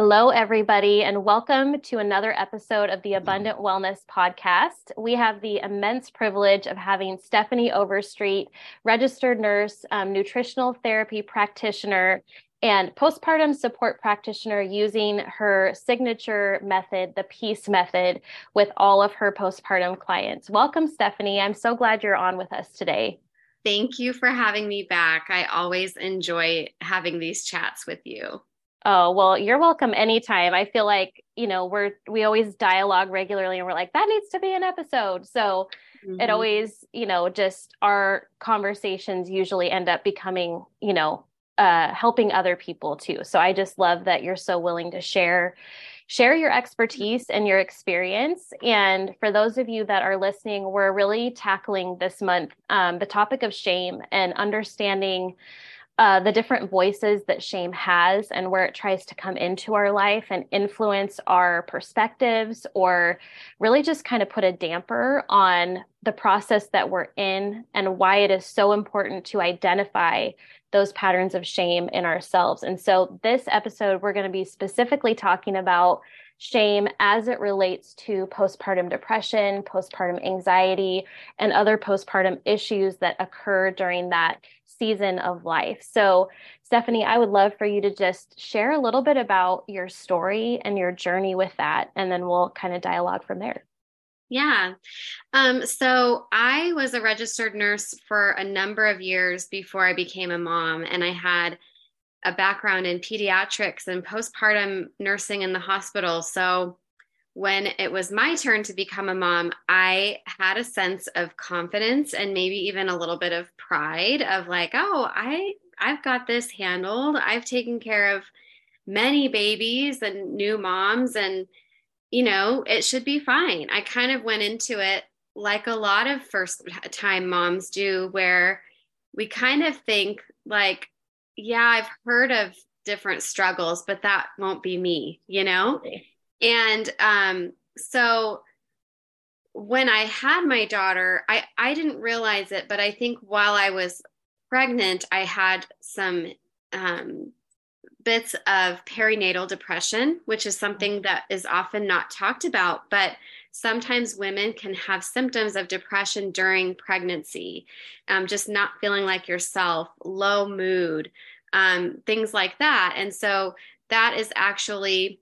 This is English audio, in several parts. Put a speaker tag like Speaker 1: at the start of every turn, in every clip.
Speaker 1: Hello, everybody, and welcome to another episode of the Abundant Wellness Podcast. We have the immense privilege of having Stefanie Overstreet, registered nurse, um, nutritional therapy practitioner, and postpartum support practitioner using her signature method, the PEACE method, with all of her postpartum clients. Welcome, Stefanie. I'm so glad you're on with us today.
Speaker 2: Thank you for having me back. I always enjoy having these chats with you.
Speaker 1: Oh, well, you're welcome anytime. I feel like, you know, we're we always dialogue regularly and we're like that needs to be an episode. So, mm-hmm. it always, you know, just our conversations usually end up becoming, you know, uh, helping other people too. So I just love that you're so willing to share share your expertise and your experience. And for those of you that are listening, we're really tackling this month um, the topic of shame and understanding uh, the different voices that shame has and where it tries to come into our life and influence our perspectives or really just kind of put a damper on the process that we're in and why it is so important to identify those patterns of shame in ourselves. And so, this episode, we're going to be specifically talking about shame as it relates to postpartum depression, postpartum anxiety, and other postpartum issues that occur during that season of life. So, Stefanie, I would love for you to just share a little bit about your story and your journey with that, and then we'll kind of dialogue from there.
Speaker 2: Yeah. Um, so I was a registered nurse for a number of years before I became a mom, and I had a background in pediatrics and postpartum nursing in the hospital. So when it was my turn to become a mom, I had a sense of confidence and maybe even a little bit of pride of like, oh, I I've got this handled. I've taken care of many babies and new moms and you know, it should be fine. I kind of went into it like a lot of first time moms do, where we kind of think, like, yeah, I've heard of different struggles, but that won't be me, you know? And um, so when I had my daughter, I, I didn't realize it, but I think while I was pregnant, I had some um, bits of perinatal depression, which is something that is often not talked about, but sometimes women can have symptoms of depression during pregnancy, um, just not feeling like yourself, low mood, um, things like that. And so that is actually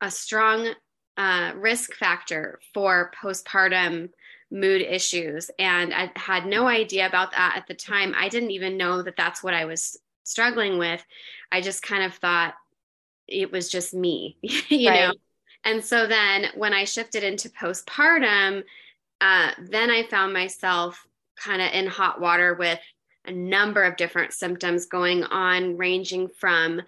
Speaker 2: a strong uh, risk factor for postpartum mood issues. And I had no idea about that at the time. I didn't even know that that's what I was struggling with, I just kind of thought it was just me, you right. know? And so then when I shifted into postpartum, uh, then I found myself kind of in hot water with a number of different symptoms going on, ranging from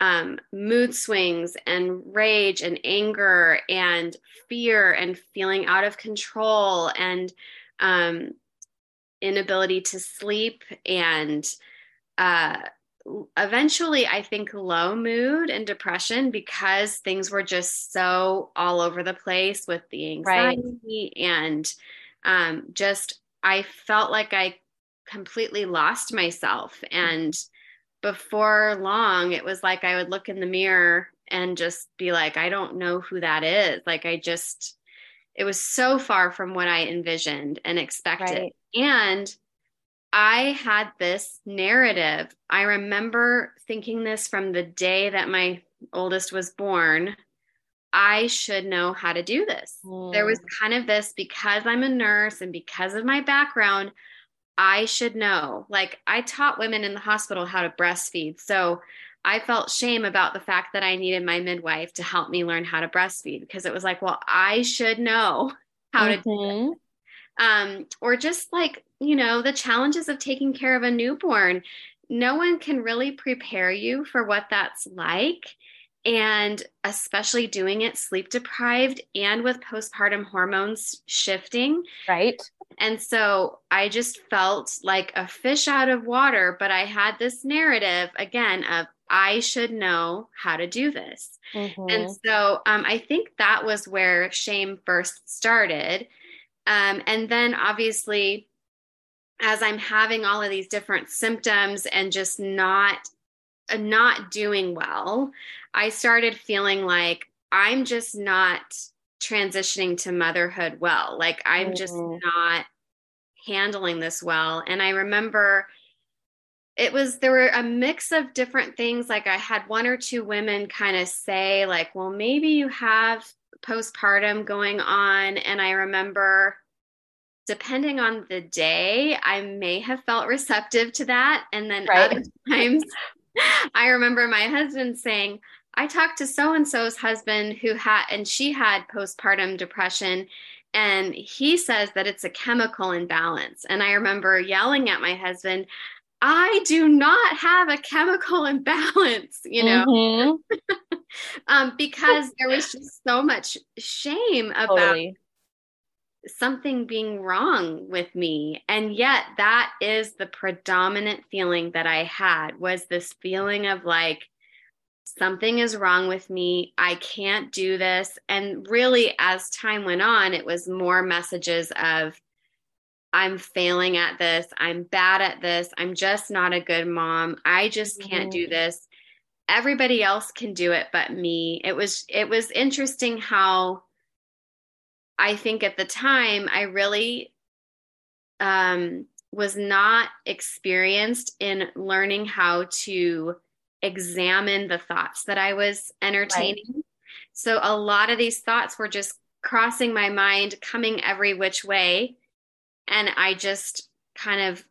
Speaker 2: um, mood swings and rage and anger and fear and feeling out of control and um, inability to sleep and uh, eventually i think low mood and depression because things were just so all over the place with the anxiety right. and um, just i felt like i completely lost myself and before long it was like i would look in the mirror and just be like i don't know who that is like i just it was so far from what i envisioned and expected right. and I had this narrative. I remember thinking this from the day that my oldest was born. I should know how to do this. Mm. There was kind of this because I'm a nurse and because of my background, I should know. Like I taught women in the hospital how to breastfeed. So I felt shame about the fact that I needed my midwife to help me learn how to breastfeed because it was like, well, I should know how mm-hmm. to. Um, or just like, you know, the challenges of taking care of a newborn. No one can really prepare you for what that's like. And especially doing it sleep deprived and with postpartum hormones shifting.
Speaker 1: Right.
Speaker 2: And so I just felt like a fish out of water, but I had this narrative again of I should know how to do this. Mm-hmm. And so um, I think that was where shame first started. Um, and then obviously, as I'm having all of these different symptoms and just not uh, not doing well, I started feeling like I'm just not transitioning to motherhood well. Like I'm just not handling this well. And I remember it was there were a mix of different things like i had one or two women kind of say like well maybe you have postpartum going on. And i remember depending on the day i may have felt receptive to that. And then right. other times i remember my husband saying i talked to so and so's husband who had and she had postpartum depression and he says that it's a chemical imbalance. And i remember yelling at my husband I do not have a chemical imbalance, you know, mm-hmm. um, because there was just so much shame about totally. something being wrong with me. And yet that is the predominant feeling that I had was this feeling of like, something is wrong with me. I can't do this. And really, as time went on, it was more messages of, I'm failing at this. I'm bad at this. I'm just not a good mom. I just can't do mm-hmm. this. Everybody else can do it but me. It was it was interesting how I think at the time I really um was not experienced in learning how to examine the thoughts that I was entertaining. Right. So a lot of these thoughts were just crossing my mind, coming every which way and I just kind of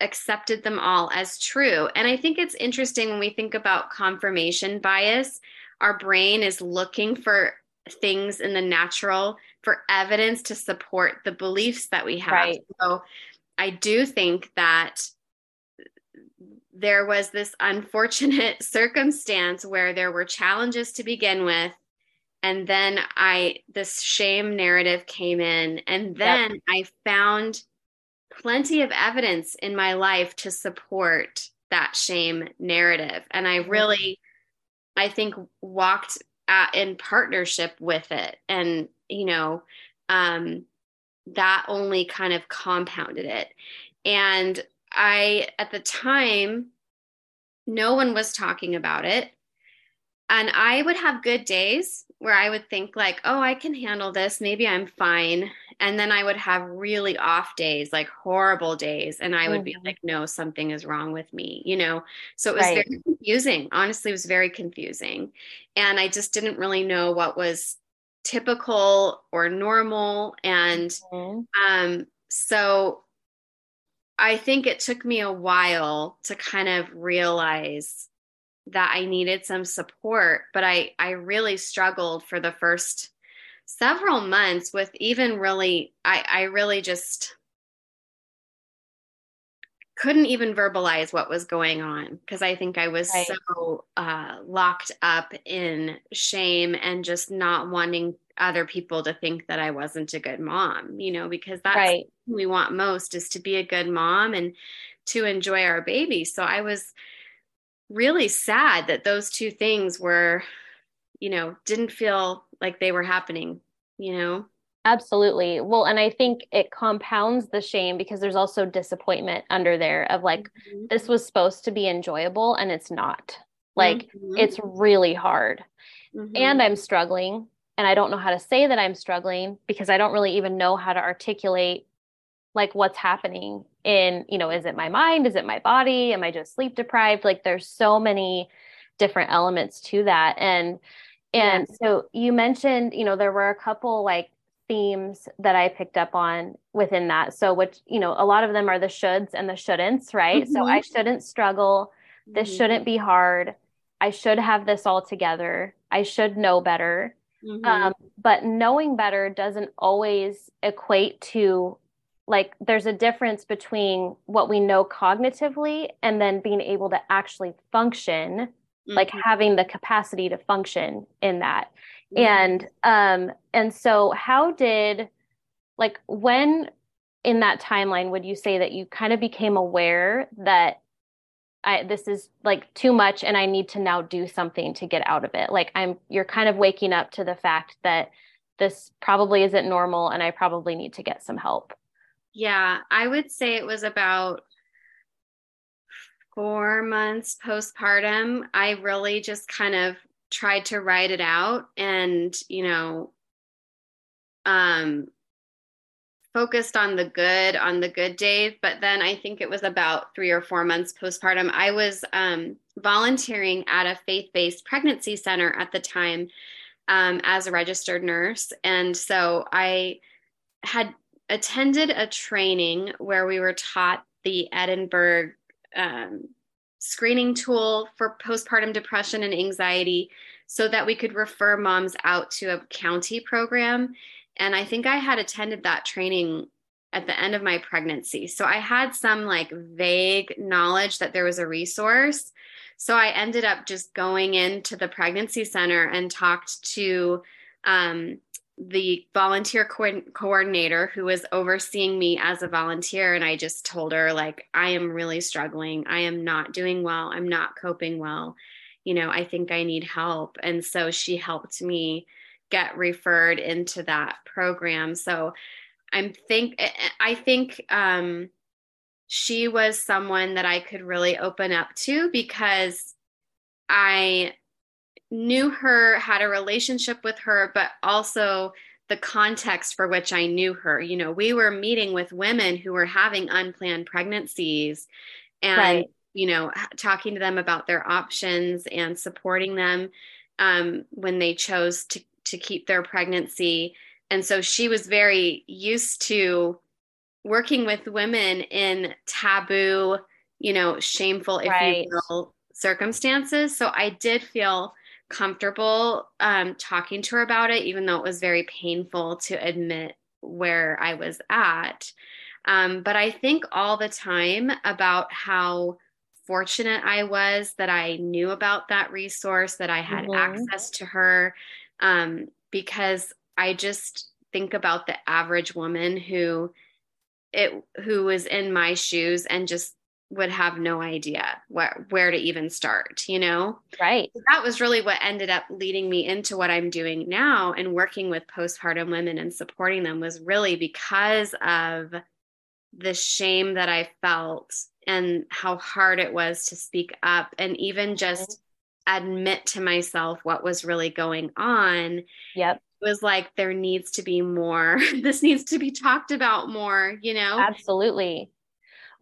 Speaker 2: accepted them all as true. And I think it's interesting when we think about confirmation bias, our brain is looking for things in the natural for evidence to support the beliefs that we have. Right. So I do think that there was this unfortunate circumstance where there were challenges to begin with and then i this shame narrative came in and then yep. i found plenty of evidence in my life to support that shame narrative and i mm-hmm. really i think walked at, in partnership with it and you know um, that only kind of compounded it and i at the time no one was talking about it and i would have good days where I would think like, oh, I can handle this. Maybe I'm fine. And then I would have really off days, like horrible days. And I would mm-hmm. be like, no, something is wrong with me, you know? So it was right. very confusing. Honestly, it was very confusing. And I just didn't really know what was typical or normal. And mm-hmm. um, so I think it took me a while to kind of realize that I needed some support, but I I really struggled for the first several months with even really I I really just couldn't even verbalize what was going on because I think I was right. so uh, locked up in shame and just not wanting other people to think that I wasn't a good mom, you know, because that's right. we want most is to be a good mom and to enjoy our baby. So I was really sad that those two things were, you know, didn't feel like they were happening, you know?
Speaker 1: Absolutely. Well, and I think it compounds the shame because there's also disappointment under there of like, mm-hmm. this was supposed to be enjoyable and it's not. Like, mm-hmm. it's really hard. Mm-hmm. And I'm struggling. And I don't know how to say that I'm struggling because I don't really even know how to articulate like what's happening in you know is it my mind is it my body am i just sleep deprived like there's so many different elements to that and and yeah. so you mentioned you know there were a couple like themes that i picked up on within that so which you know a lot of them are the shoulds and the shouldn'ts right mm-hmm. so i shouldn't struggle This mm-hmm. shouldn't be hard. I should have this all together. I should know better. Mm-hmm. Um, but knowing better doesn't always equate to like there's a difference between what we know cognitively and then being able to actually function mm-hmm. like having the capacity to function in that mm-hmm. and um and so how did like when in that timeline would you say that you kind of became aware that I, this is like too much and I need to now do something to get out of it. Like I'm you're kind of waking up to the fact that this probably isn't normal and I probably need to get some help.
Speaker 2: Yeah, I would say it was about 4 months postpartum. I really just kind of tried to write it out and, you know, um focused on the good on the good days. But then i think it was about three or four months postpartum. I was um, volunteering at a faith-based pregnancy center at the time um, as a registered nurse. And so i had attended a training where we were taught the edinburgh um, screening tool for postpartum depression and anxiety so that we could refer moms out to a county program and I think I had attended that training at the end of my pregnancy. So I had some like vague knowledge that there was a resource. So I ended up just going into the pregnancy center and talked to um, the volunteer co- coordinator who was overseeing me as a volunteer. And I just told her, like, I am really struggling. I am not doing well. I'm not coping well. You know, I think I need help. And so she helped me get referred into that program. So I'm think I think um, she was someone that I could really open up to because I knew her, had a relationship with her, but also the context for which I knew her. You know, we were meeting with women who were having unplanned pregnancies and, right. you know, talking to them about their options and supporting them um, when they chose to to keep their pregnancy. And so she was very used to working with women in taboo, you know, shameful, if right. you will, circumstances. So I did feel comfortable um, talking to her about it, even though it was very painful to admit where I was at. Um, but I think all the time about how fortunate I was that I knew about that resource, that I had mm-hmm. access to her, um, because I just think about the average woman who it who was in my shoes and just would have no idea where where to even start you know
Speaker 1: right
Speaker 2: that was really what ended up leading me into what i'm doing now and working with postpartum women and supporting them was really because of the shame that i felt and how hard it was to speak up and even mm-hmm. just admit to myself what was really going on.
Speaker 1: Yep.
Speaker 2: It was like there needs to be more. this needs to be talked about more, you know?
Speaker 1: Absolutely.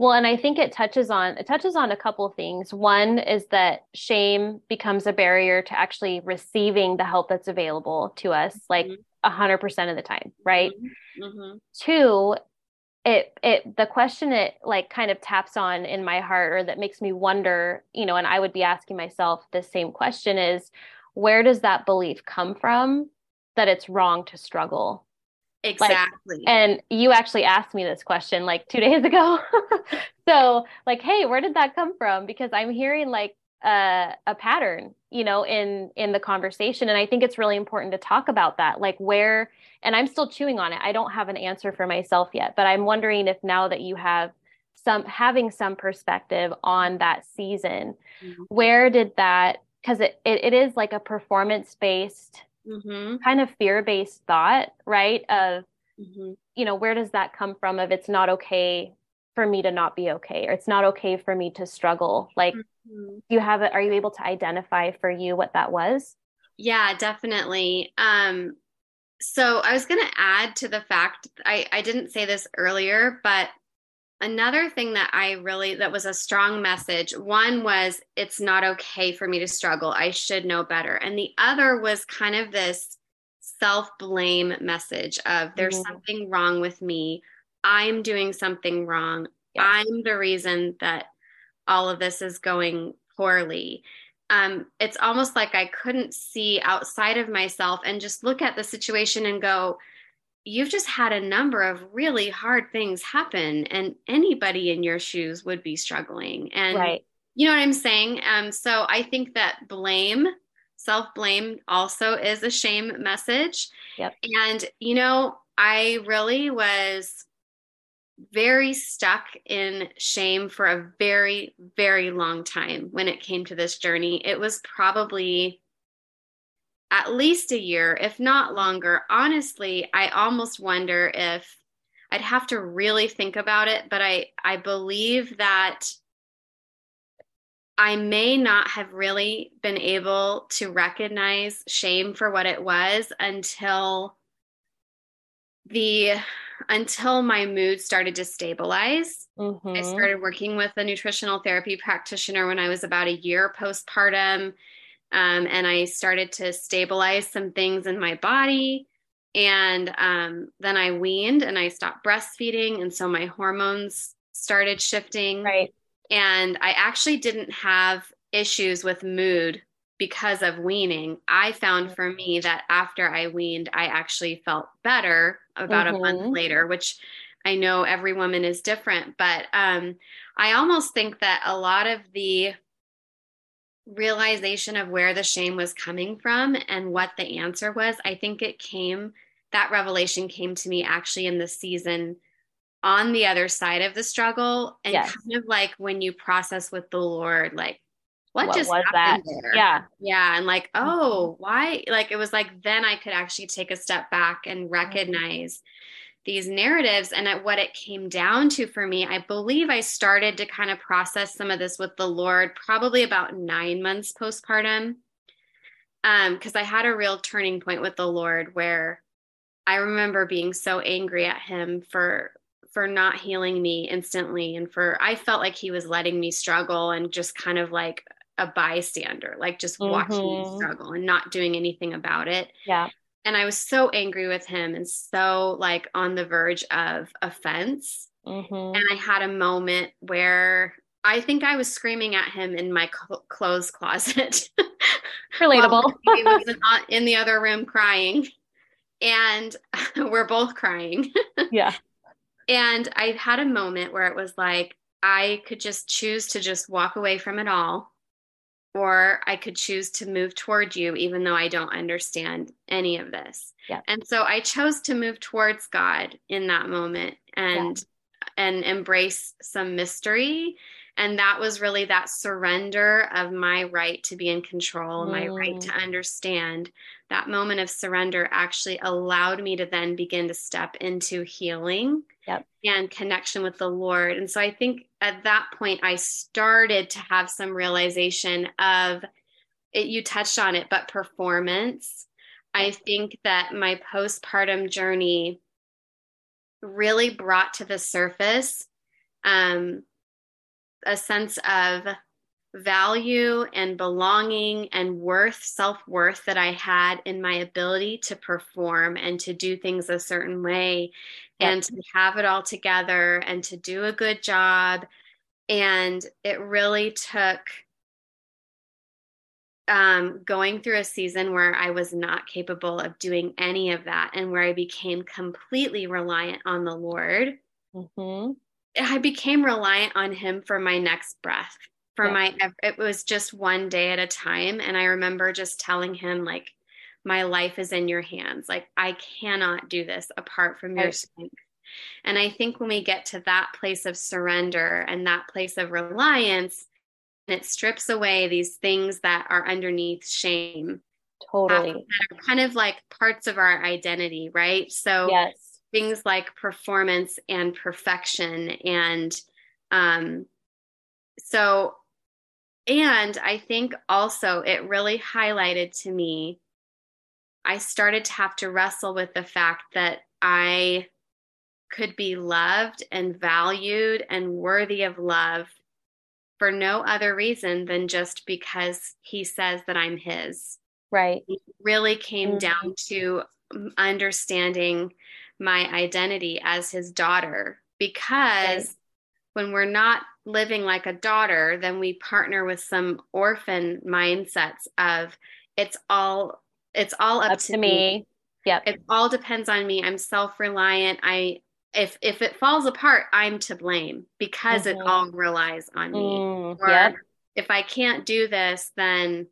Speaker 1: Well, and I think it touches on it touches on a couple of things. One is that shame becomes a barrier to actually receiving the help that's available to us like mm-hmm. a 100% of the time, right? Mm-hmm. Mm-hmm. Two, it it the question it like kind of taps on in my heart or that makes me wonder you know and i would be asking myself the same question is where does that belief come from that it's wrong to struggle
Speaker 2: exactly.
Speaker 1: like, and you actually asked me this question like two days ago. So like hey where did that come from? Because i'm hearing like a, a pattern you know in in the conversation. And i think it's really important to talk about that like where and i'm still chewing on it. I don't have an answer for myself yet but i'm wondering if now that you have some having some perspective on that season mm-hmm. where did that because it, it, it is like a performance based mm-hmm. kind of fear based thought right of mm-hmm. you know where does that come from of it's not okay for me to not be okay or it's not okay for me to struggle like mm-hmm. you have it are you able to identify for you what that was
Speaker 2: yeah definitely um so i was going to add to the fact i i didn't say this earlier but another thing that i really that was a strong message one was it's not okay for me to struggle i should know better and the other was kind of this self blame message of there's mm-hmm. something wrong with me I'm doing something wrong. Yes. I'm the reason that all of this is going poorly. Um, it's almost like I couldn't see outside of myself and just look at the situation and go, you've just had a number of really hard things happen and anybody in your shoes would be struggling and right. you know what i'm saying um, so i think that blame self-blame also is a shame message
Speaker 1: yep.
Speaker 2: and you know i really was very stuck in shame for a very very long time when it came to this journey it was probably at least a year, if not longer. Honestly, I almost wonder if I'd have to really think about it, but I I believe that I may not have really been able to recognize shame for what it was until the until my mood started to stabilize. Mm-hmm. I started working with a nutritional therapy practitioner when I was about a year postpartum. Um, and I started to stabilize some things in my body. And um, then I weaned and I stopped breastfeeding. And so my hormones started shifting.
Speaker 1: Right.
Speaker 2: And I actually didn't have issues with mood because of weaning. I found for me that after I weaned, I actually felt better about mm-hmm. a month mm-hmm. later, which I know every woman is different. But um, I almost think that a lot of the realization of where the shame was coming from and what the answer was, I think it came, that revelation came to me actually in the season on the other side of the struggle. And yes. kind of like when you process with the Lord, like, what, what just was that? There?
Speaker 1: Yeah.
Speaker 2: Yeah. And like, oh, why? Like, it was like then I could actually take a step back and mm-hmm. recognize these narratives and at what it came down to for me i believe i started to kind of process some of this with the lord probably about nine months postpartum because um, i had a real turning point with the lord where i remember being so angry at him for for not healing me instantly and for i felt like he was letting me struggle and just kind of like a bystander like just mm-hmm. watching me mm-hmm. struggle and not doing anything about it
Speaker 1: yeah
Speaker 2: and I was so angry with him and so like on the verge of offense. Mm-hmm. And I had a moment where I think I was screaming at him in my cl- clothes closet.
Speaker 1: Relatable.
Speaker 2: he was in the other room crying, and we're both crying.
Speaker 1: yeah.
Speaker 2: And I had a moment where it was like I could just choose to just walk away from it all or I could choose to move toward you, even though I don't understand any of this.
Speaker 1: Yeah.
Speaker 2: And so I chose to move towards God in that moment and yeah. and embrace some mystery. And that was really that surrender of my right to be in control, mm. my right to mm. understand. That moment of surrender actually allowed me to then begin to step into healing
Speaker 1: yep.
Speaker 2: and connection with the Lord. And so I think at that point, I started to have some realization of it, you touched on it, but performance. I think that my postpartum journey really brought to the surface um, a sense of value and belonging and worth, self worth that I had in my ability to perform and to do things a certain way yep. and to have it all together and to do a good job. And it really took um, going through a season where I was not capable of doing any of that and where I became completely reliant on the Lord. Mm-hmm. I became reliant on Him for my next breath for yeah. my it was just one day at a time. And i remember just telling him like my life is in your hands. Like i cannot do this apart from your strength. And i think when we get to that place of surrender and that place of reliance and it strips away these things that are underneath shame.
Speaker 1: Totally.
Speaker 2: That are kind of like parts of our identity right? So
Speaker 1: yes
Speaker 2: things like performance and perfection and um so and I think also it really highlighted to me, I started to have to wrestle with the fact that I could be loved and valued and worthy of love for no other reason than just because he says that I'm his.
Speaker 1: Right.
Speaker 2: It really came mm-hmm. down to understanding my identity as his daughter because when we're not living like a daughter, then we partner with some orphan mindsets of it's all it's all up, up to, me. me.
Speaker 1: Yep.
Speaker 2: It all depends on me. I'm self-reliant. I if if it falls apart, I'm to blame because mm-hmm. it all relies on me. Mm, or yep. if I can't do this, then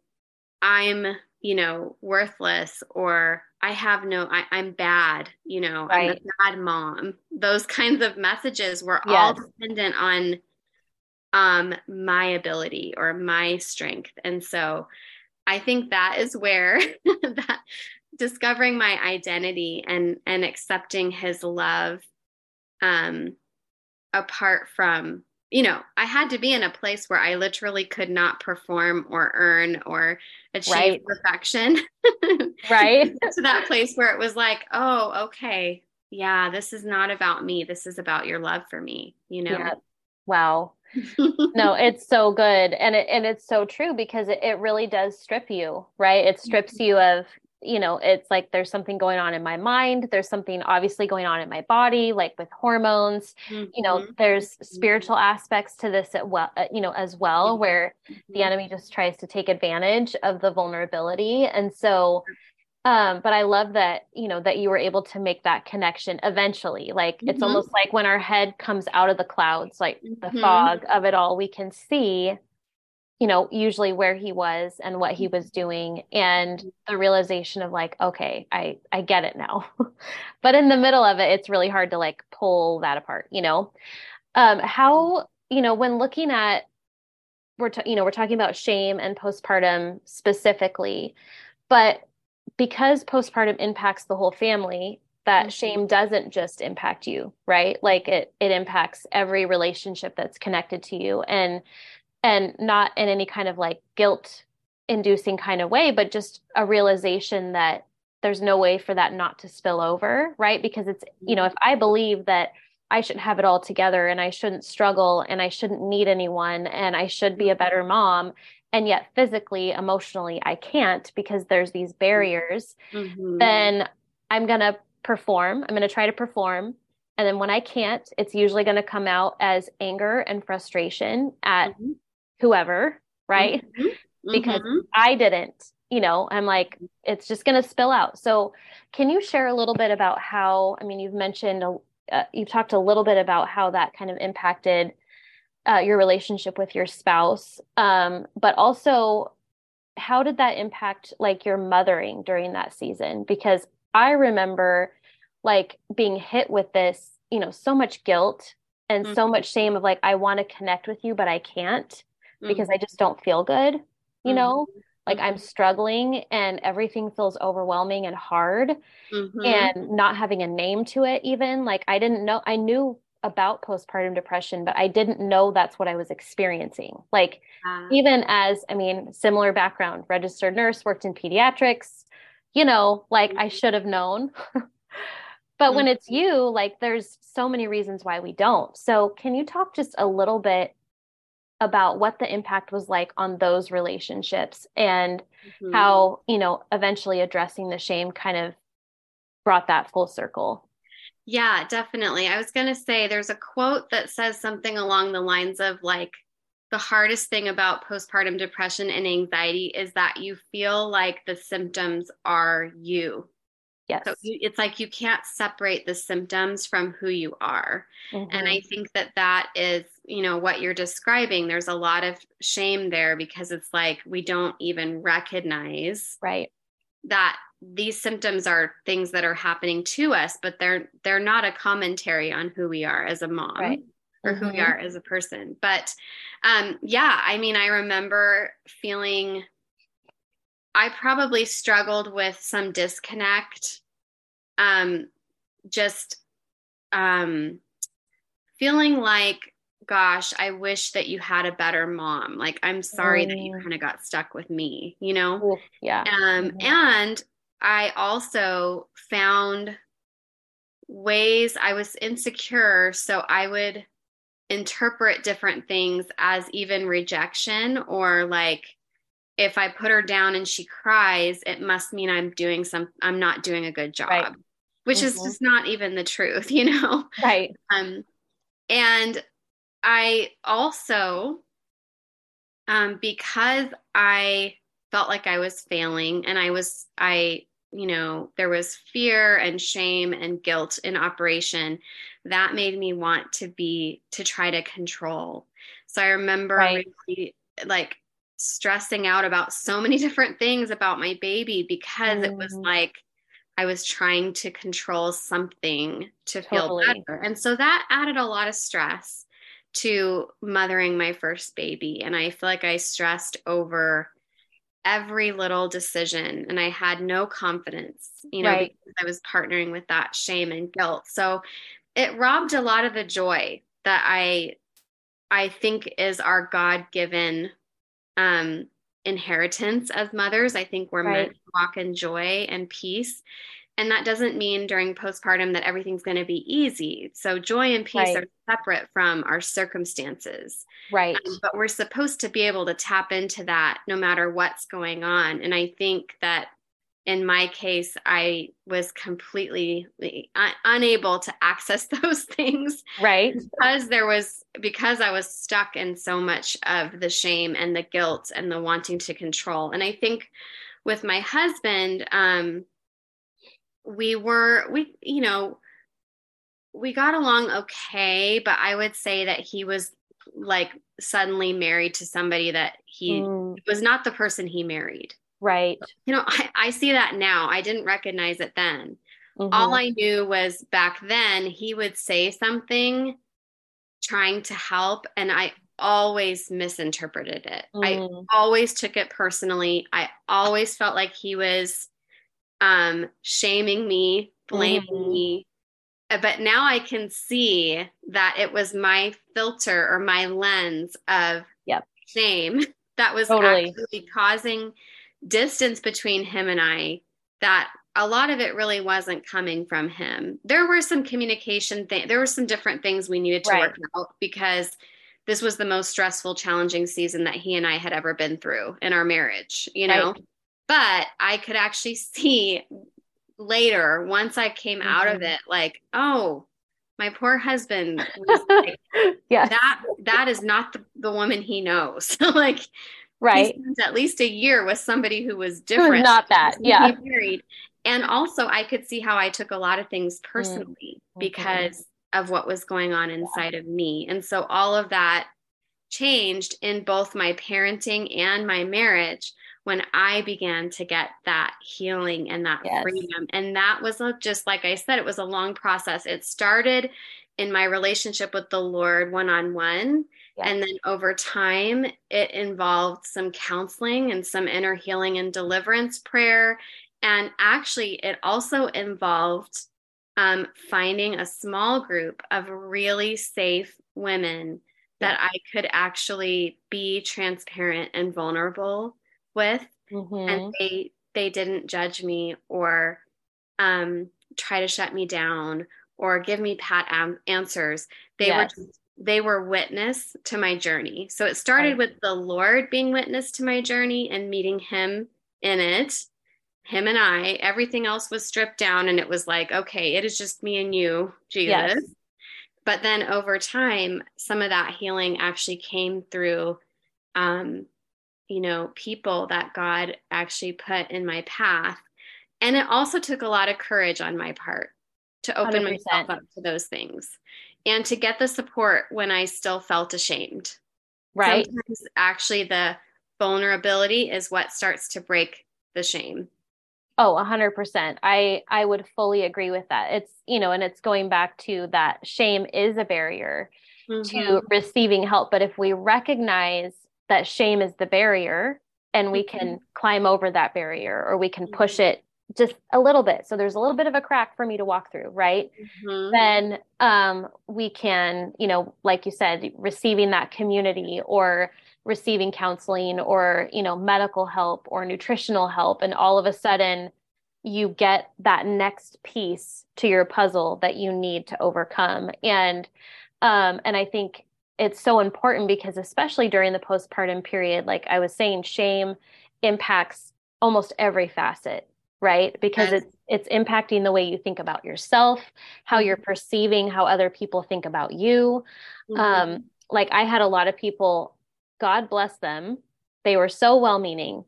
Speaker 2: I'm, you know, worthless or I have no I, am bad, you know, right. I'm a bad mom. Those kinds of messages were yes. all dependent on um my ability or my strength. And so I think that is where that discovering my identity and and accepting his love um apart from you know i had to be in a place where i literally could not perform or earn or achieve right. perfection.
Speaker 1: Right.
Speaker 2: To that place where it was like oh okay. Yeah this is not about me. This is about your love for me you know? Yeah.
Speaker 1: wow. No it's so good. And it and it's so true because it, it really does strip you right? It strips mm-hmm. you of you know it's like there's something going on in my mind there's something obviously going on in my body like with hormones mm-hmm. you know mm-hmm. there's spiritual aspects to this at well uh, you know as well where mm-hmm. the enemy just tries to take advantage of the vulnerability and so um but i love that you know that you were able to make that connection eventually like it's mm-hmm. almost like when our head comes out of the clouds like the mm-hmm. fog of it all we can see you know, usually where he was and what he was mm-hmm. doing and the realization of like, okay, I I get it now. but in the middle of it, it's really hard to like pull that apart, you know. Um how, you know, when looking at we're you know, we're talking about shame and postpartum specifically, but because postpartum impacts the whole family, that mm-hmm. shame doesn't just impact you, right? Like it it impacts every relationship that's connected to you and and not in any kind of like guilt inducing kind of way but just a realization that there's no way for that not to spill over right? Because it's you know if i believe that i should have it all together and i shouldn't struggle and i shouldn't need anyone and i should be a better mom and yet physically emotionally i can't because there's these barriers mm-hmm. then i'm going to perform i'm going to try to perform and then when i can't it's usually going to come out as anger and frustration at mm-hmm whoever, right? Mm-hmm. because mm-hmm. I didn't, you know, I'm like, it's just going to spill out. So, can you share a little bit about how, I mean, you've mentioned, uh, you've talked a little bit about how that kind of impacted uh, your relationship with your spouse, um, but also how did that impact like your mothering during that season? Because I remember like being hit with this, you know, so much guilt and mm-hmm. so much shame of like, I want to connect with you, but I can't because mm-hmm. I just don't feel good, you mm-hmm. know? Like I'm mm-hmm. struggling and everything feels overwhelming and hard mm-hmm. and not having a name to it even. Like I didn't know I knew about postpartum depression, but I didn't know that's what I was experiencing. Like, uh, even as, I mean, similar background, registered nurse, worked in pediatrics, you know, like I mm-hmm. should have known. but mm-hmm. when it's you, like, there's so many reasons why we don't. So, can you talk just a little bit about what the impact was like on those relationships and mm-hmm. how you know eventually addressing the shame kind of brought that full circle.
Speaker 2: Yeah definitely. I was going to say there's a quote that says something along the lines of like the hardest thing about postpartum depression and anxiety is that you feel like the symptoms are you
Speaker 1: Yes.
Speaker 2: So it's like you can't separate the symptoms from who you are. Mm-hmm. And I think that that is, you know, what you're describing. There's a lot of shame there because it's like we don't even recognize
Speaker 1: right
Speaker 2: that these symptoms are things that are happening to us, but they're they're not a commentary on who we are as a mom. Right. Or mm-hmm. who we mm-hmm. are as a person. But um, yeah, I mean, I remember feeling I probably struggled with some disconnect. Um, just um, feeling like, gosh, I wish that you had a better mom. Like, I'm sorry mm. that you mm. kind of got stuck with me, you know?
Speaker 1: Yeah.
Speaker 2: Um, mm-hmm. And I also found ways I was insecure. So I would interpret different things as even rejection or like if I put her down and she cries, it must mean I'm doing some I'm not doing a good job. Right. Which mm-hmm. is just not even the truth, you know?
Speaker 1: Right.
Speaker 2: Um and I also, um, because I felt like I was failing and I was, I, you know, there was fear and shame and guilt in operation, that made me want to be, to try to control. So I remember right. really like stressing out about so many different things about my baby because mm. it was mm. like I was trying to control something to totally. feel better. And so that added a lot of stress to mothering my first baby. And I feel like I stressed over every little decision and I had no confidence, you know, right. because I was partnering with that shame and guilt. So it robbed a lot of the joy that I I think is our God-given um inheritance as mothers. I think we're right. meant to walk in joy and peace. And that doesn't mean during postpartum that everything's going to be easy. So joy and peace right. are separate from our circumstances.
Speaker 1: Right.
Speaker 2: Um, but we're supposed to be able to tap into that no matter what's going on. And I think that in my case, I was completely un- unable to access those things.
Speaker 1: Right.
Speaker 2: Because there was, because I was stuck in so much of the shame and the guilt and the wanting to control. And I think with my husband, um, we were, we, you know, we got along okay, but I would say that he was like suddenly married to somebody that he mm. was not the person he married.
Speaker 1: Right.
Speaker 2: You know, I, I see that now. I didn't recognize it then. Mm-hmm. All I knew was back then he would say something trying to help, and I always misinterpreted it. Mm. I always took it personally. I always felt like he was um, shaming me, blaming mm-hmm. me. Uh, but now I can see that it was my filter or my lens of
Speaker 1: yep.
Speaker 2: shame that was totally. actually causing distance between him and I that a lot of it really wasn't coming from him. There were some communication things, there were some different things we needed to right. work out because this was the most stressful challenging season that he and I had ever been through in our marriage, you know. Right. But I could actually see later once I came mm-hmm. out of mm-hmm. it like, oh, my poor husband like,
Speaker 1: yes.
Speaker 2: that that is not the, the woman he knows. like
Speaker 1: right.
Speaker 2: at least a year with somebody who was different.
Speaker 1: not that yeah.
Speaker 2: married. And also i could see how i took a lot of things mm, personally mm-hmm. because of what was going on inside yeah. of me. And so all of that changed in both my parenting and my marriage when i began to get that healing and that yes. freedom. And that was just like i said it was a long process. It started in my relationship with the lord one on one and then over time, it involved some counseling and some inner healing and deliverance prayer. And actually, it also involved um, finding a small group of really safe women that I could actually be transparent and vulnerable with. Mm-hmm. And they they didn't judge me or um, try to shut me down or give me pat am- answers. They yes. were just they were witness to my journey. So it started with the Lord being witness to my journey and meeting him in it. Him and I, everything else was stripped down and it was like, okay, it is just me and you, Jesus. Yes. But then over time, some of that healing actually came through um, you know, people that God actually put in my path. And it also took a lot of courage on my part to open 100%. myself up to those things and to get the support when I still felt ashamed.
Speaker 1: Right.
Speaker 2: Sometimes actually the vulnerability is what starts to break the shame.
Speaker 1: Oh, a hundred percent. I, I would fully agree with that. It's, you know, and it's going back to that shame is a barrier mm-hmm. to receiving help. But if we recognize that shame is the barrier and we can mm-hmm. climb over that barrier or we can push mm-hmm. it just a little bit. So there's a little bit of a crack for me to walk through right? Mm-hmm. then um, we can you know like you said receiving that community or receiving counseling or you know medical help or nutritional help and all of a sudden you get that next piece to your puzzle that you need to overcome. And um, and i think it's so important because especially during the postpartum period like i was saying shame impacts almost every facet right because yes. it's it's impacting the way you think about yourself how mm-hmm. you're perceiving how other people think about you mm-hmm. um like I had a lot of people, God bless them, they were so well meaning,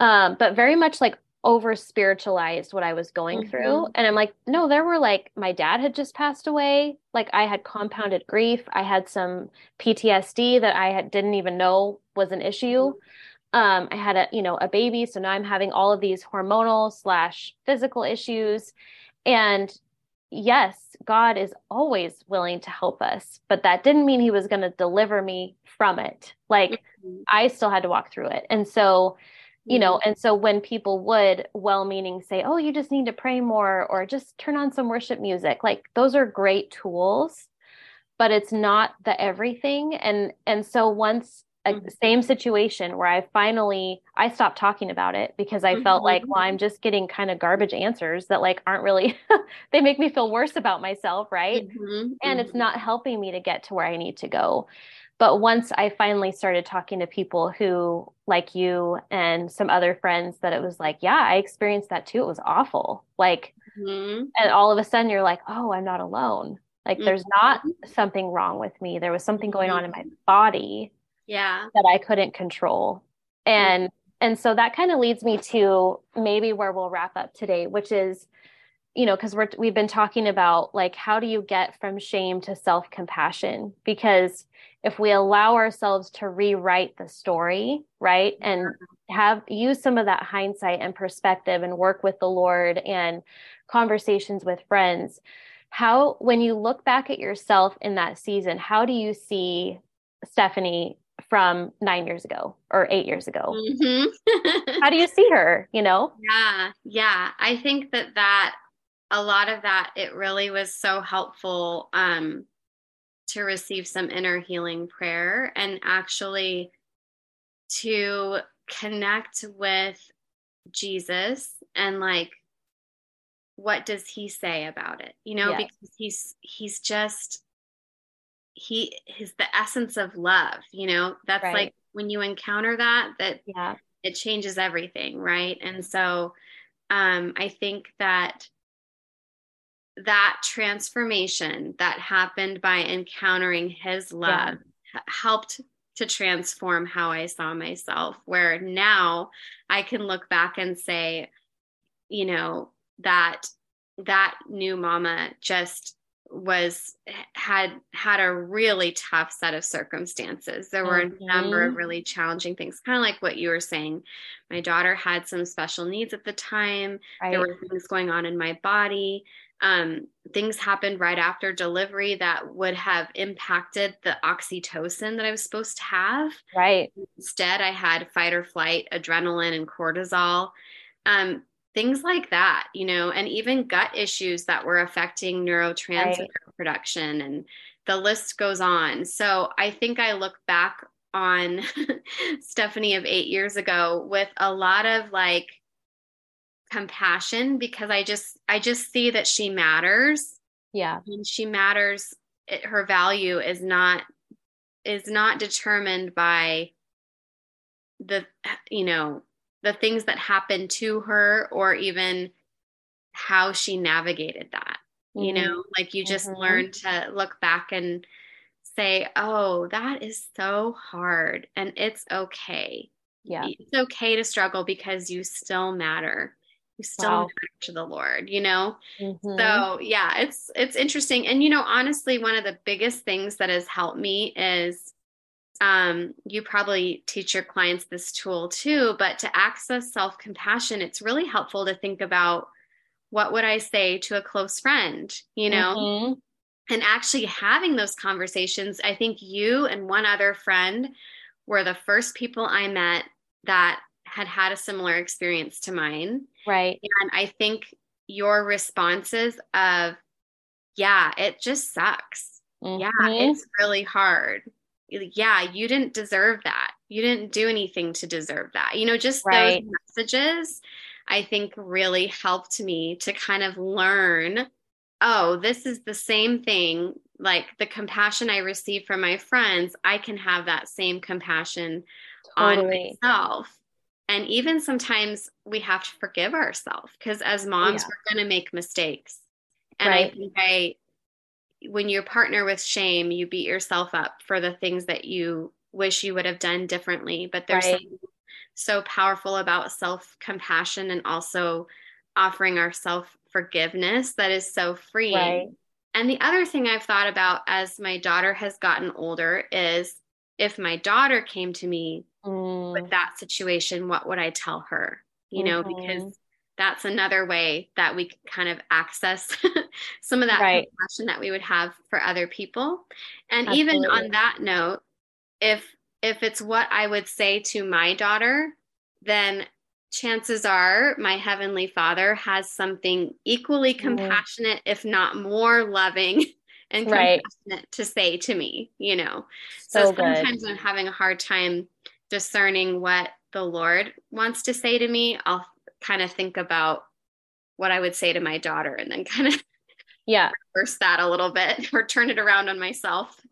Speaker 1: um, but very much like over spiritualized what I was going mm-hmm. through. And I'm like, no, there were like, my dad had just passed away. Like I had compounded grief. I had some PTSD that I had, didn't even know was an issue. Mm-hmm. Um, I had a, you know, a baby. So now I'm having all of these hormonal slash physical issues. And yes, God is always willing to help us, but that didn't mean he was going to deliver me from it. Like mm-hmm. I still had to walk through it. And so, you know, mm-hmm. and so when people would well meaning say, oh, you just need to pray more or just turn on some worship music, like those are great tools, but it's not the everything. And, and so once mm-hmm. same situation where I finally I stopped talking about it because I mm-hmm. felt like well I'm just getting kind of garbage answers that like aren't really they make me feel worse about myself, right? Mm-hmm. And it's mm-hmm. not helping me to get to where I need to go. But once I finally started talking to people who like you and some other friends that it was like, yeah, I experienced that too. It was awful. Like mm-hmm. and all of a sudden you're like, "Oh, I'm not alone." Like there's not something wrong with me. There was something going on in my body
Speaker 2: yeah.
Speaker 1: that i couldn't control. And mm-hmm. and so that kind of leads me to maybe where we'll wrap up today which is you know because we're we've been talking about like how do you get from shame to self compassion because if we allow ourselves to rewrite the story right and have use some of that hindsight and perspective and work with the lord and conversations with friends how when you look back at yourself in that season how do you see stefanie from nine years ago or eight years ago mm-hmm. how do you see her you know
Speaker 2: yeah yeah i think that that a lot of that it really was so helpful um to receive some inner healing prayer and actually to connect with jesus and like what does he say about it you know yes. because he's he's just he is the essence of love you know that's right. like when you encounter that that
Speaker 1: yeah
Speaker 2: it changes everything right and so um i think that that transformation that happened by encountering his love yeah. helped to transform how i saw myself where now i can look back and say you know that that new mama just was had had a really tough set of circumstances. There were a number of really challenging things kind of like what you were saying. My daughter had some special needs at the time. Right. there were things going on in my body. Um, things happened right after delivery that would have impacted the oxytocin that i was supposed to have.
Speaker 1: Right.
Speaker 2: Instead i had fight or flight adrenaline and cortisol. Um, things like that, you know, and even gut issues that were affecting neurotransmitter right. production and the list goes on. So I think I look back on Stefanie of 8 years ago with a lot of like compassion because I just I just see that she matters.
Speaker 1: Yeah.
Speaker 2: And she matters it, her value is not is not determined by the you know the things that happened to her or even how she navigated that mm-hmm. you know like you just mm-hmm. learn to look back and say oh that is so hard and it's okay
Speaker 1: yeah
Speaker 2: it's okay to struggle because you still matter you still wow. matter to the lord you know mm-hmm. so yeah it's it's interesting and you know honestly one of the biggest things that has helped me is um, you probably teach your clients this tool too but to access self-compassion it's really helpful to think about what would i say to a close friend you know? Mm-hmm. and actually having those conversations i think you and one other friend were the first people i met that had had a similar experience to mine.
Speaker 1: Right.
Speaker 2: And i think your responses of yeah it just sucks. Mm-hmm. yeah it's really hard yeah, you didn't deserve that. You didn't do anything to deserve that. You know, just right. those messages I think really helped me to kind of learn oh, this is the same thing. Like the compassion I receive from my friends, I can have that same compassion totally. on myself. And even sometimes we have to forgive ourselves because as moms, yeah. we're going to make mistakes. And right. I think I when you partner with shame, you beat yourself up for the things that you wish you would have done differently. But there's right. something so powerful about self compassion and also offering ourself forgiveness that is so freeing. Right. And the other thing I've thought about as my daughter has gotten older is if my daughter came to me mm. with that situation, what would I tell her? You know, mm-hmm. because that's another way that we kind of access some of that right. compassion that we would have for other people. And Absolutely. even on that note, if if it's what I would say to my daughter, then chances are my heavenly father has something equally mm-hmm. compassionate, mm. if not more loving and right. compassionate to say to me, you know. So, so sometimes good. I'm having a hard time discerning what the Lord wants to say to me. I'll kind of think about what I would say to my daughter and then kind of
Speaker 1: yeah.
Speaker 2: reverse that a little bit or turn it around on myself.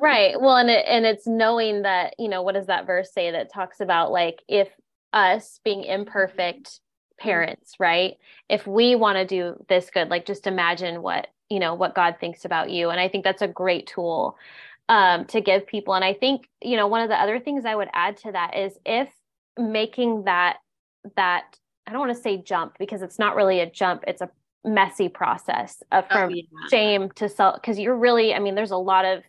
Speaker 1: Right. Well and it, and it's knowing that you know what does that verse say that talks about like if us being imperfect parents right? If we want to do this good like just imagine what you know what god thinks about you. And i think that's a great tool um, to give people. And i think you know one of the other things i would add to that is if making that that i don't want to say jump because it's not really a jump it's a messy process of oh, from oh, yeah. shame to self because you're really i mean there's a lot of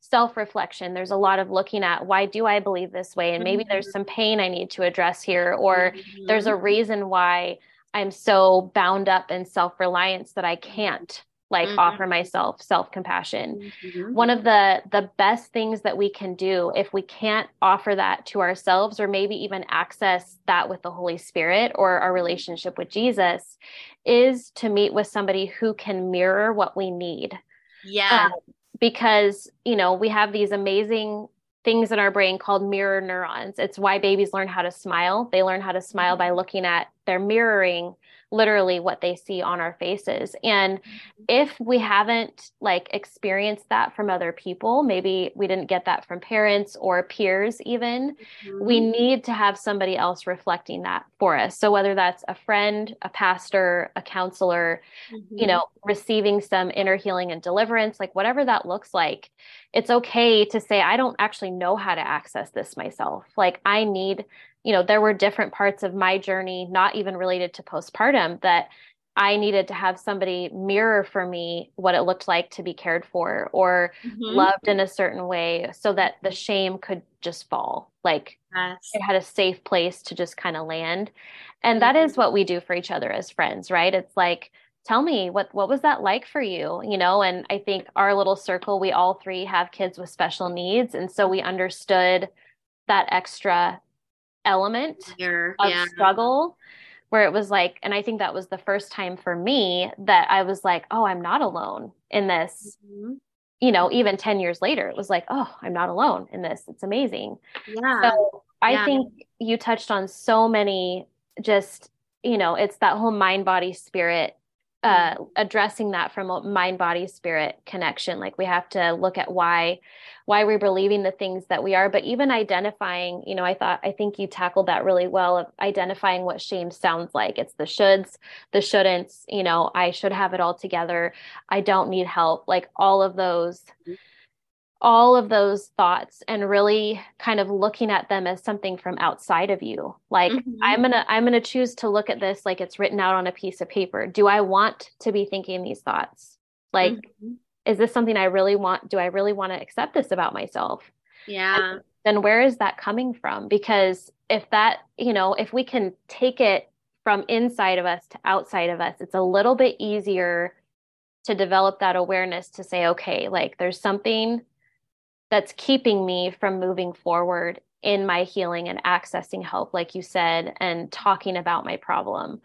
Speaker 1: self reflection there's a lot of looking at why do i believe this way and maybe mm-hmm. there's some pain i need to address here or mm-hmm. there's a reason why i'm so bound up in self reliance that i can't like mm-hmm. offer myself self-compassion mm-hmm. one of the the best things that we can do if we can't offer that to ourselves or maybe even access that with the holy spirit or our relationship with jesus is to meet with somebody who can mirror what we need
Speaker 2: yeah um,
Speaker 1: because you know we have these amazing things in our brain called mirror neurons it's why babies learn how to smile they learn how to smile by mm-hmm. looking at their mirroring literally what they see on our faces and mm-hmm. if we haven't like experienced that from other people maybe we didn't get that from parents or peers even mm-hmm. we need to have somebody else reflecting that for us so whether that's a friend a pastor a counselor mm-hmm. you know receiving some inner healing and deliverance like whatever that looks like it's okay to say i don't actually know how to access this myself like i need you know, there were different parts of my journey, not even related to postpartum, that I needed to have somebody mirror for me what it looked like to be cared for or mm-hmm. loved in a certain way so that the shame could just fall. Like yes. it had a safe place to just kind of land. And that is mm-hmm. what we do for each other as friends, right? It's like, tell me what what was that like for you you know and i think our little circle we all three have kids with special needs and so we understood that extra element of yeah. struggle where it was like and i think that was the first time for me that i was like oh i'm not alone in this mm-hmm. you know even 10 years later it was like oh i'm not alone in this it's amazing
Speaker 2: yeah
Speaker 1: so i yeah. think you touched on so many just you know it's that whole mind body spirit uh, addressing that from a mind body spirit connection. Like we have to look at why why we're believing the things that we are but even identifying you know i thought i think you tackled that really well of identifying what shame sounds like. It's the shoulds the shouldn'ts you know i should have it all together. I don't need help. Like all of those mm-hmm all of those thoughts and really kind of looking at them as something from outside of you. Like mm-hmm. i'm going to i'm going to choose to look at this like it's written out on a piece of paper. Do i want to be thinking these thoughts? Like mm-hmm. is this something i really want do i really want to accept this about myself?
Speaker 2: Yeah.
Speaker 1: And then where is that coming from? Because if that you know if we can take it from inside of us to outside of us it's a little bit easier to develop that awareness to say okay like there's something that's keeping me from moving forward in my healing and accessing help like you said and talking about my problem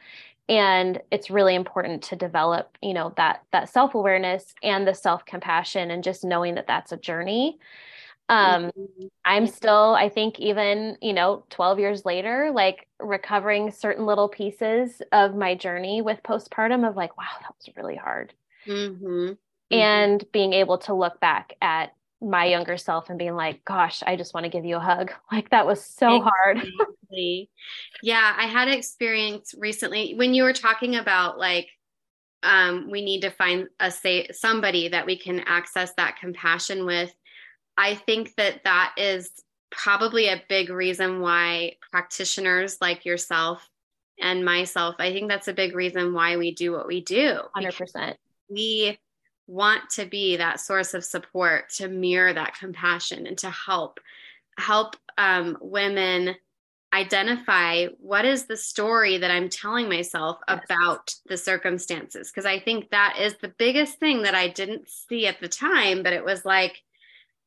Speaker 1: and it's really important to develop you know that that self-awareness and the self-compassion and just knowing that that's a journey um mm-hmm. i'm still i think even you know 12 years later like recovering certain little pieces of my journey with postpartum of like wow that was really hard
Speaker 2: mm-hmm. Mm-hmm.
Speaker 1: and being able to look back at my younger self and being like, gosh, I just want to give you a hug. Like that was so exactly.
Speaker 2: hard. yeah, I had experience recently when you were talking about like um, we need to find a say somebody that we can access that compassion with. I think that that is probably a big reason why practitioners like yourself and myself, I think that's a big reason why we do what we do.
Speaker 1: 100%.
Speaker 2: We want to be that source of support to mirror that compassion and to help help um, women identify what is the story that I'm telling myself yes. about the circumstances. Because I think that is the biggest thing that I didn't see at the time, but it was like,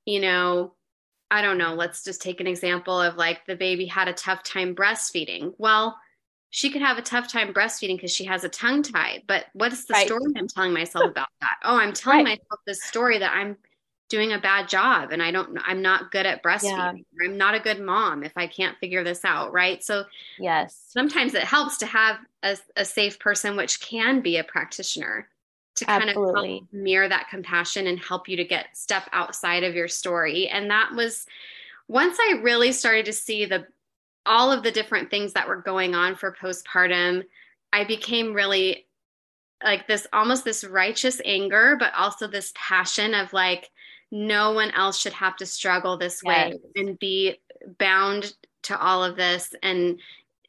Speaker 2: you know, I don't know, let's just take an example of like the baby had a tough time breastfeeding. Well, she could have a tough time breastfeeding because she has a tongue tie. But what is the right. story I'm telling myself about that? Oh, I'm telling right. myself this story that I'm doing a bad job and I don't I'm not good at breastfeeding. Yeah. I'm not a good mom if I can't figure this out, right? So
Speaker 1: yes.
Speaker 2: Sometimes it helps to have a, a safe person which can be a practitioner to kind Absolutely. of help mirror that compassion and help you to get step outside of your story. And that was once I really started to see the all of the different things that were going on for postpartum, I became really like this almost this righteous anger, but also this passion of like, no one else should have to struggle this yes. way and be bound to all of this and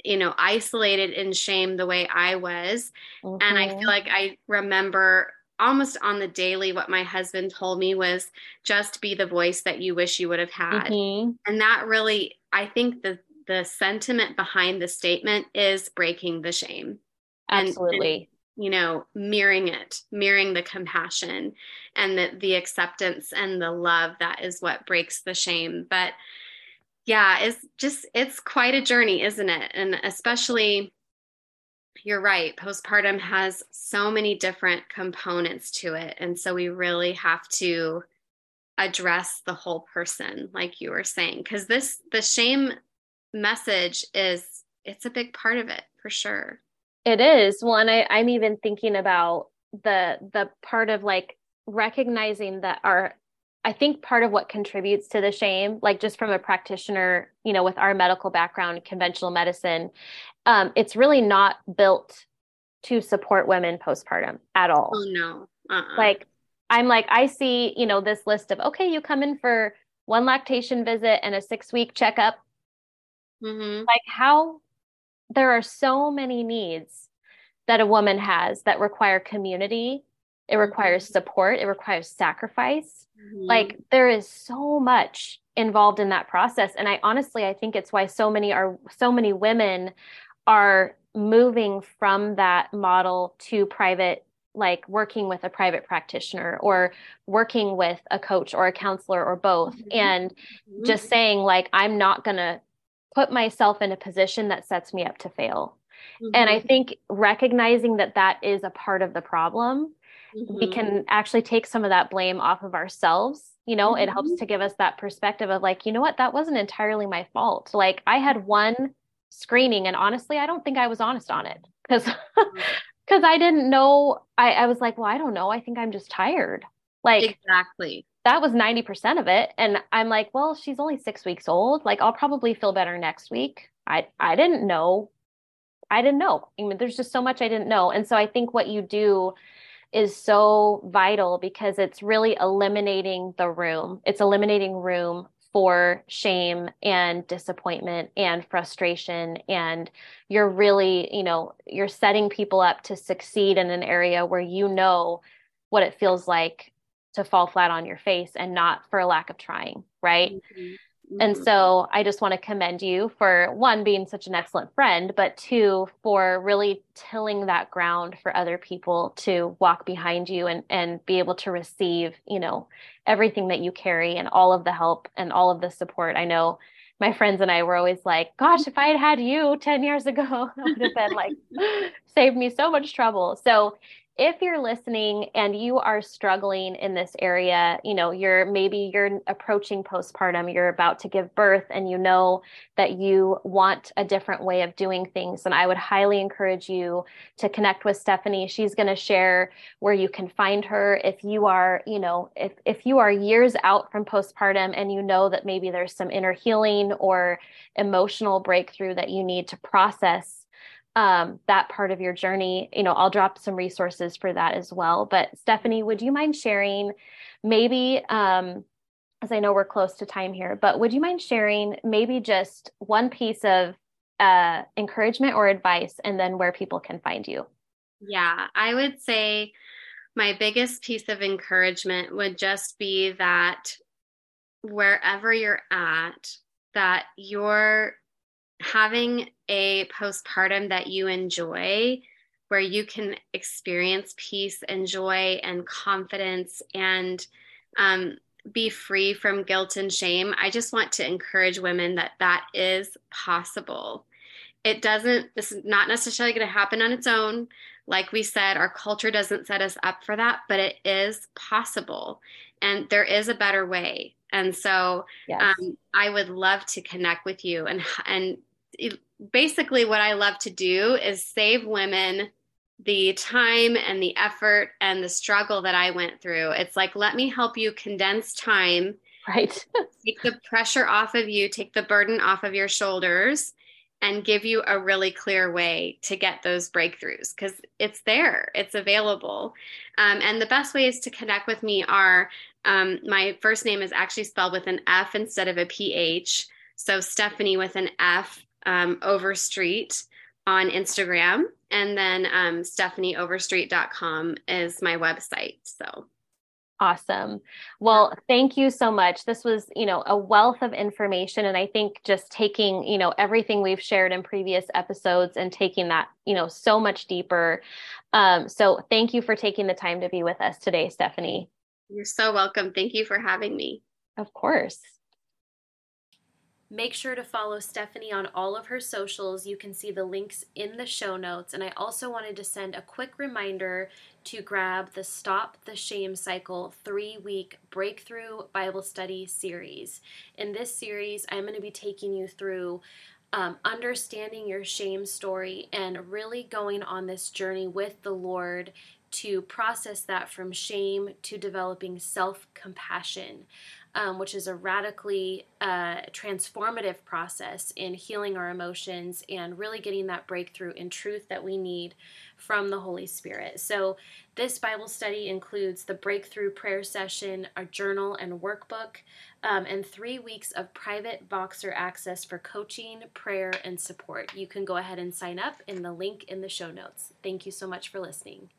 Speaker 2: you know isolated in shame the way i was mm-hmm. and i feel mm-hmm. like i remember almost on the daily what my husband told me was just be the voice that you wish you would have had mm-hmm. and that really i think the the sentiment behind the statement is breaking the shame.
Speaker 1: Absolutely.
Speaker 2: And, and, you know, mirroring it, mirroring the compassion and the, the acceptance and the love that is what breaks the shame. But yeah, it's just, it's quite a journey, isn't it? And especially, you're right, postpartum has so many different components to it. And so we really have to address the whole person, like you were saying, because this, the shame message is it's a big part of it for sure.
Speaker 1: It is. Well, and I, I'm even thinking about the the part of like recognizing that our I think part of what contributes to the shame, like just from a practitioner, you know, with our medical background, conventional medicine, um, it's really not built to support women postpartum at all.
Speaker 2: Oh no.
Speaker 1: Uh-uh. Like I'm like, I see, you know, this list of okay, you come in for one lactation visit and a six week checkup Mm-hmm. Like how there are so many needs that a woman has that require community, it requires mm-hmm. support, it requires sacrifice. Mm-hmm. Like there is so much involved in that process and I honestly I think it's why so many are so many women are moving from that model to private like working with a private practitioner or working with a coach or a counselor or both mm-hmm. and mm-hmm. just saying like i'm not going to put myself in a position that sets me up to fail. Mm-hmm. And I mm-hmm. think recognizing that that is a part of the problem, mm-hmm. we can actually take some of that blame off of ourselves. You know, mm-hmm. it helps mm-hmm. to give us that perspective of like, you know what, that wasn't entirely my fault. Like I had one screening and honestly, I don't think I was honest on it because because I didn't know. I, I was like, well, I don't know. I think I'm just tired. Like
Speaker 2: exactly
Speaker 1: that was 90% of it. And i'm like well she's only six weeks old. Like i'll probably feel better next week. I i didn't know. I didn't know. I mean there's just so much i didn't know. And so i think what you do is so vital because it's really eliminating the room. It's eliminating room for shame and disappointment and frustration. And you're really you know you're setting people up to succeed in an area where you know what it feels like to fall flat on your face and not for a lack of trying, right? Mm-hmm. Mm-hmm. And so I just want to commend you for one, being such an excellent friend, but two, for really tilling that ground for other people to walk behind you and, and be able to receive, you know, everything that you carry and all of the help and all of the support. I know my friends and I were always like, gosh, if I had had you 10 years ago, that would have been like saved me so much trouble. So if you're listening and you are struggling in this area, you know, you're maybe you're approaching postpartum, you're about to give birth, and you know that you want a different way of doing things, and I would highly encourage you to connect with Stefanie. She's going to share where you can find her if you are, you know, if if you are years out from postpartum and you know that maybe there's some inner healing or emotional breakthrough that you need to process um, that part of your journey, you know, I'll drop some resources for that as well. But Stefanie, would you mind sharing maybe, um, as I know we're close to time here, but would you mind sharing maybe just one piece of uh, encouragement or advice and then where people can find you?
Speaker 2: Yeah, I would say my biggest piece of encouragement would just be that wherever you're at, that you're having a postpartum that you enjoy, where you can experience peace and joy and confidence and um, be free from guilt and shame. I just want to encourage women that that is possible. It doesn't, this is not necessarily going to happen on its own. Like we said, our culture doesn't set us up for that, but it is possible. And there is a better way. And so yes. um, I would love to connect with you and, and basically what I love to do is save women the time and the effort and the struggle that I went through. It's like, let me help you condense time.
Speaker 1: Right.
Speaker 2: take the pressure off of you, take the burden off of your shoulders, and give you a really clear way to get those breakthroughs because it's there, it's available. Um, and the best ways to connect with me are um, my first name is actually spelled with an F instead of a PH. So Stefanie with an F um, Overstreet on Instagram. And then um, stefanieoverstreet.com is my website. So
Speaker 1: Awesome. Well, thank you so much. This was, you know, a wealth of information. And I think just taking, you know, everything we've shared in previous episodes and taking that, you know, so much deeper. Um, so thank you for taking the time to be with us today, Stefanie.
Speaker 2: You're so welcome. Thank you for having me.
Speaker 1: Of course.
Speaker 3: Make sure to follow Stefanie on all of her socials. You can see the links in the show notes. And I also wanted to send a quick reminder to grab the Stop the Shame Cycle three week breakthrough Bible study series. In this series, I'm going to be taking you through um, understanding your shame story and really going on this journey with the Lord to process that from shame to developing self compassion um, which is a radically uh, transformative process in healing our emotions and really getting that breakthrough in truth that we need from the Holy Spirit. So, this Bible study includes the breakthrough prayer session, a journal and workbook, um, and three weeks of private Voxer access for coaching, prayer, and support. You can go ahead and sign up in the link in the show notes. Thank you so much for listening.